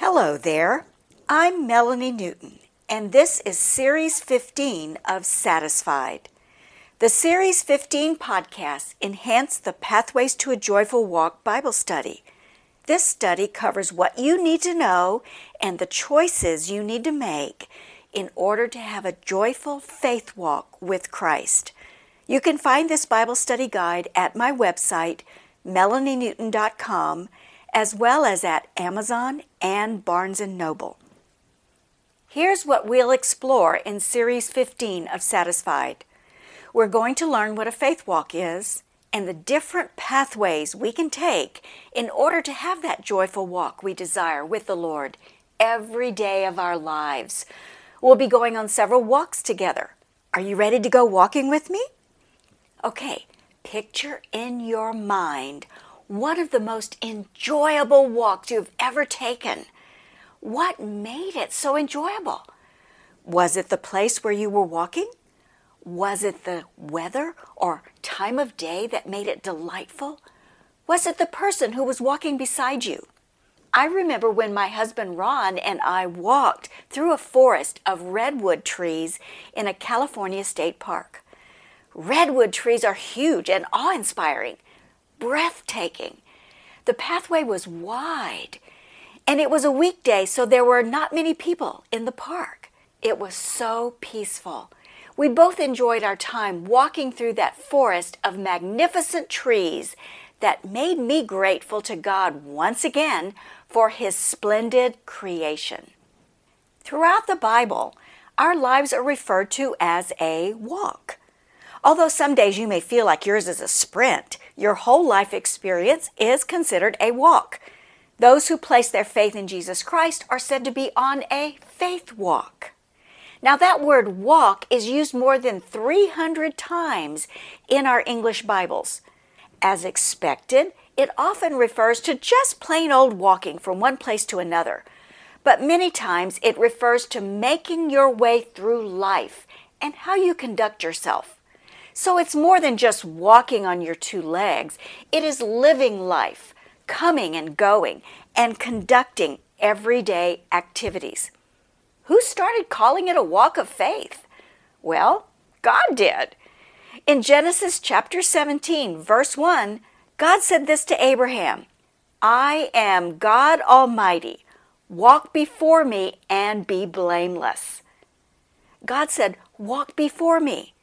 Hello there. I'm Melanie Newton, and this is Series 15 of Satisfied. The Series 15 podcast enhance the Pathways to a Joyful Walk Bible study. This study covers what you need to know and the choices you need to make in order to have a joyful faith walk with Christ. You can find this Bible study guide at my website, melanienewton.com, as well as at Amazon and Barnes & Noble. Here's what we'll explore in Series 15 of Satisfied. We're going to learn what a faith walk is and the different pathways we can take in order to have that joyful walk we desire with the Lord every day of our lives. We'll be going on several walks together. Are you ready to go walking with me? Okay, picture in your mind one of the most enjoyable walks you've ever taken. What made it so enjoyable? Was it the place where you were walking? Was it the weather or time of day that made it delightful? Was it the person who was walking beside you? I remember when my husband Ron and I walked through a forest of redwood trees in a California state park. Redwood trees are huge and awe inspiring, breathtaking. The pathway was wide, and it was a weekday, so there were not many people in the park. It was so peaceful. We both enjoyed our time walking through that forest of magnificent trees that made me grateful to God once again for His splendid creation. Throughout the Bible, our lives are referred to as a walk. Although some days you may feel like yours is a sprint, your whole life experience is considered a walk. Those who place their faith in Jesus Christ are said to be on a faith walk. Now, that word walk is used more than 300 times in our English Bibles. As expected, it often refers to just plain old walking from one place to another. But many times it refers to making your way through life and how you conduct yourself. So it's more than just walking on your two legs, it is living life, coming and going, and conducting everyday activities. Who started calling it a walk of faith? Well, God did. In Genesis chapter 17, verse 1, God said this to Abraham I am God Almighty. Walk before me and be blameless. God said, Walk before me.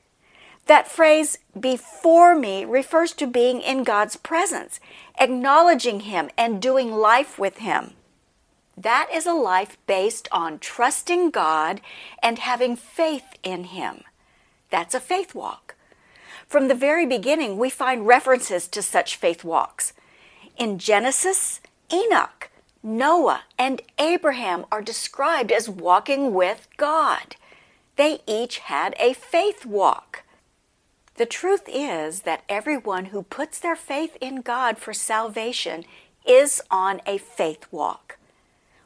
That phrase, before me, refers to being in God's presence, acknowledging Him, and doing life with Him. That is a life based on trusting God and having faith in Him. That's a faith walk. From the very beginning, we find references to such faith walks. In Genesis, Enoch, Noah, and Abraham are described as walking with God. They each had a faith walk. The truth is that everyone who puts their faith in God for salvation is on a faith walk.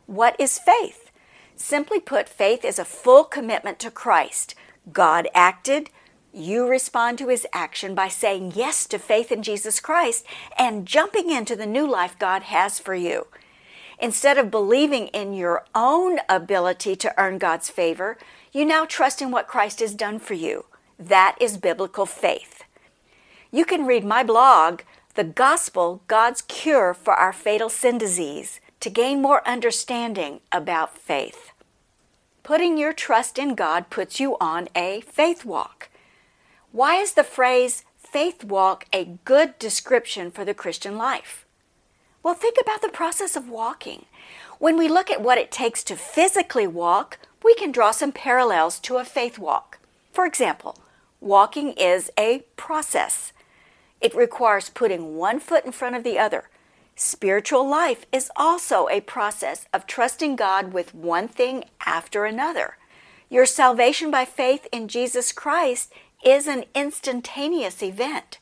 What is faith? Simply put, faith is a full commitment to Christ. God acted, you respond to his action by saying yes to faith in Jesus Christ and jumping into the new life God has for you. Instead of believing in your own ability to earn God's favor, you now trust in what Christ has done for you. That is biblical faith. You can read my blog, The Gospel God's Cure for Our Fatal Sin Disease to gain more understanding about faith. Putting your trust in God puts you on a faith walk. Why is the phrase faith walk a good description for the Christian life? Well, think about the process of walking. When we look at what it takes to physically walk, we can draw some parallels to a faith walk. For example, walking is a process. It requires putting one foot in front of the other, Spiritual life is also a process of trusting God with one thing after another. Your salvation by faith in Jesus Christ is an instantaneous event.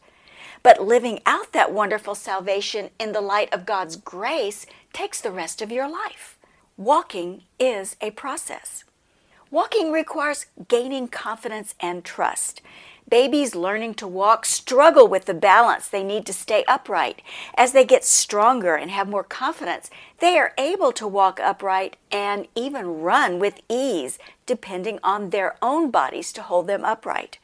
But living out that wonderful salvation in the light of God's grace takes the rest of your life. Walking is a process. Walking requires gaining confidence and trust. Babies learning to walk struggle with the balance they need to stay upright. As they get stronger and have more confidence, they are able to walk upright and even run with ease, depending on their own bodies to hold them upright.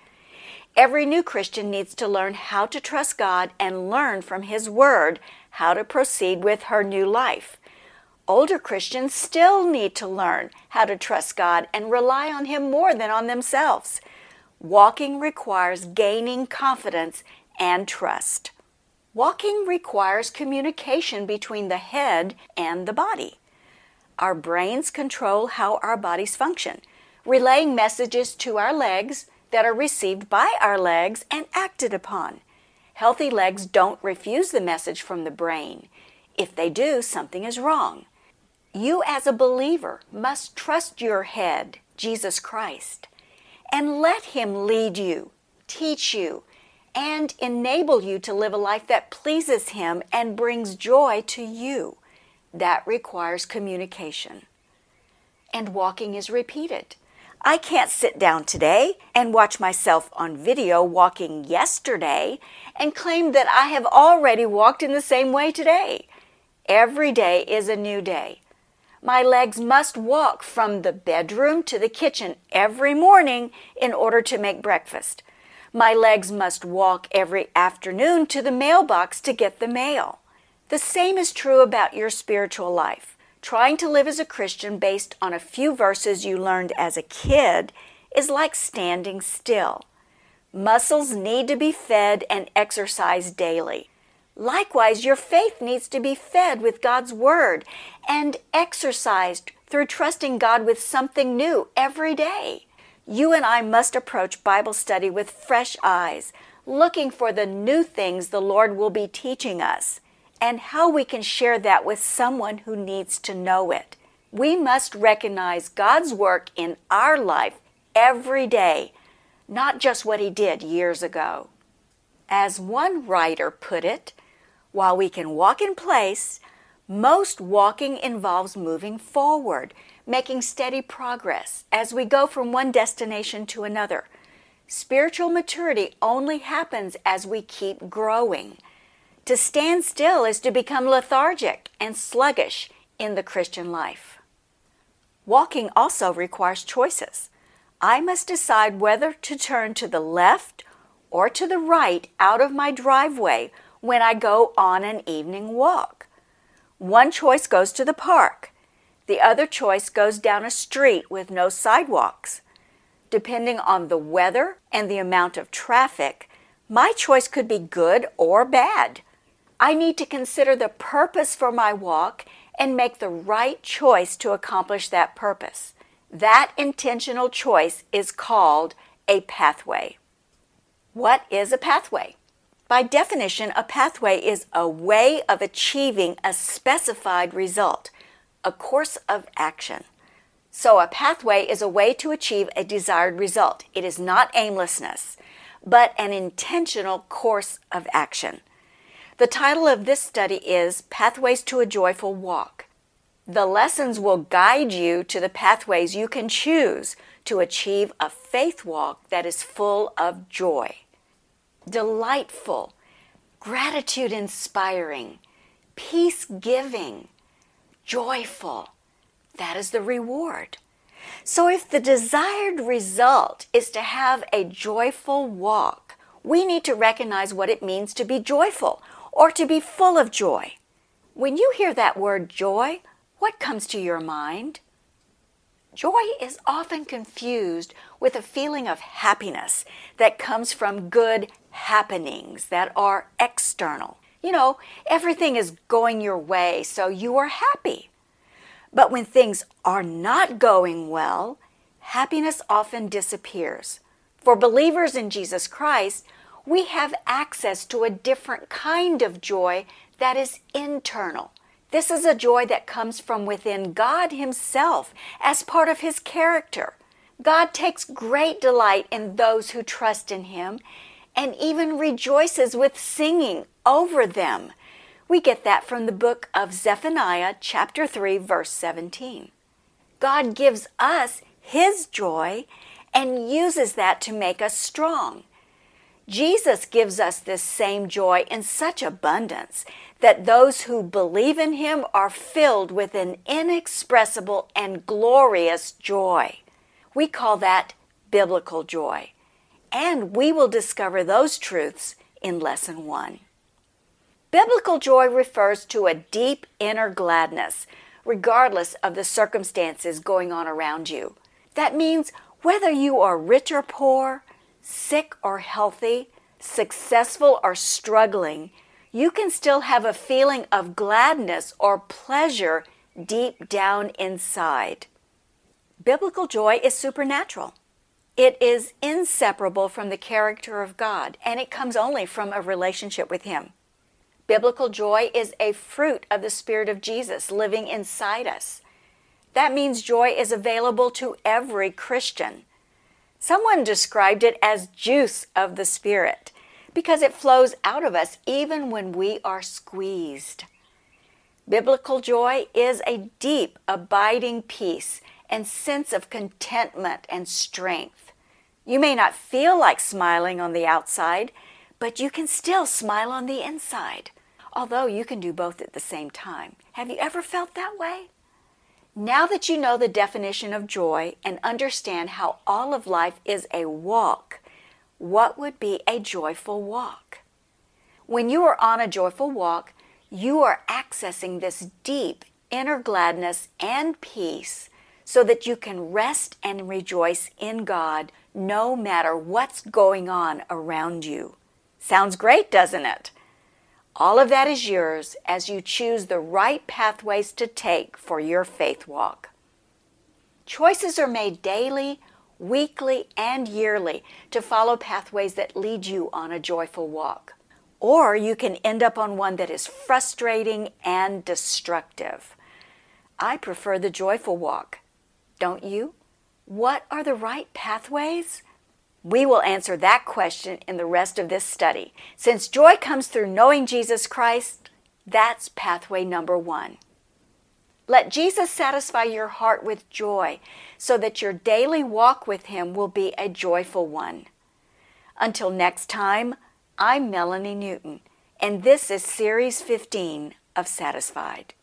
Every new Christian needs to learn how to trust God and learn from His Word how to proceed with her new life. Older Christians still need to learn how to trust God and rely on Him more than on themselves. Walking requires gaining confidence and trust. Walking requires communication between the head and the body. Our brains control how our bodies function, relaying messages to our legs that are received by our legs and acted upon. Healthy legs don't refuse the message from the brain. If they do, something is wrong. You, as a believer, must trust your head, Jesus Christ and let Him lead you, teach you, and enable you to live a life that pleases Him and brings joy to you. That requires communication. And walking is repeated. I can't sit down today and watch myself on video walking yesterday and claim that I have already walked in the same way today. Every day is a new day. My legs must walk from the bedroom to the kitchen every morning in order to make breakfast. My legs must walk every afternoon to the mailbox to get the mail. The same is true about your spiritual life. Trying to live as a Christian based on a few verses you learned as a kid is like standing still. Muscles need to be fed and exercised daily. Likewise, your faith needs to be fed with God's Word and exercised through trusting God with something new every day. You and I must approach Bible study with fresh eyes, looking for the new things the Lord will be teaching us and how we can share that with someone who needs to know it. We must recognize God's work in our life every day, not just what He did years ago. As one writer put it, while we can walk in place, most walking involves moving forward, making steady progress as we go from one destination to another. Spiritual maturity only happens as we keep growing. To stand still is to become lethargic and sluggish in the Christian life. Walking also requires choices. I must decide whether to turn to the left or to the right out of my driveway when I go on an evening walk. One choice goes to the park. The other choice goes down a street with no sidewalks. Depending on the weather and the amount of traffic, my choice could be good or bad. I need to consider the purpose for my walk and make the right choice to accomplish that purpose. That intentional choice is called a pathway. What is a pathway? By definition, a pathway is a way of achieving a specified result, a course of action. So, a pathway is a way to achieve a desired result. It is not aimlessness, but an intentional course of action. The title of this study is Pathways to a Joyful Walk. The lessons will guide you to the pathways you can choose to achieve a faith walk that is full of joy delightful, gratitude inspiring, peace giving, joyful. That is the reward. So, if the desired result is to have a joyful walk, we need to recognize what it means to be joyful or to be full of joy. When you hear that word joy, what comes to your mind? Joy is often confused with a feeling of happiness that comes from good happenings that are external. You know, everything is going your way, so you are happy. But when things are not going well, happiness often disappears. For believers in Jesus Christ, we have access to a different kind of joy that is internal. This is a joy that comes from within God Himself as part of His character. God takes great delight in those who trust in Him and even rejoices with singing over them. We get that from the book of Zephaniah, chapter 3, verse 17. God gives us His joy and uses that to make us strong. Jesus gives us this same joy in such abundance that those who believe in him are filled with an inexpressible and glorious joy. We call that biblical joy. And we will discover those truths in Lesson 1. Biblical joy refers to a deep inner gladness, regardless of the circumstances going on around you. That means whether you are rich or poor, sick or healthy, successful or struggling, you can still have a feeling of gladness or pleasure deep down inside. Biblical joy is supernatural. It is inseparable from the character of God, and it comes only from a relationship with Him. Biblical joy is a fruit of the Spirit of Jesus living inside us. That means joy is available to every Christian. Someone described it as juice of the Spirit because it flows out of us even when we are squeezed. Biblical joy is a deep, abiding peace and sense of contentment and strength. You may not feel like smiling on the outside, but you can still smile on the inside, although you can do both at the same time. Have you ever felt that way? Now that you know the definition of joy and understand how all of life is a walk, what would be a joyful walk? When you are on a joyful walk, you are accessing this deep inner gladness and peace so that you can rest and rejoice in God no matter what's going on around you. Sounds great, doesn't it? All of that is yours as you choose the right pathways to take for your faith walk. Choices are made daily, weekly, and yearly to follow pathways that lead you on a joyful walk. Or you can end up on one that is frustrating and destructive. I prefer the joyful walk. Don't you? What are the right pathways? We will answer that question in the rest of this study. Since joy comes through knowing Jesus Christ, that's pathway number one. Let Jesus satisfy your heart with joy so that your daily walk with Him will be a joyful one. Until next time, I'm Melanie Newton, and this is Series 15 of Satisfied.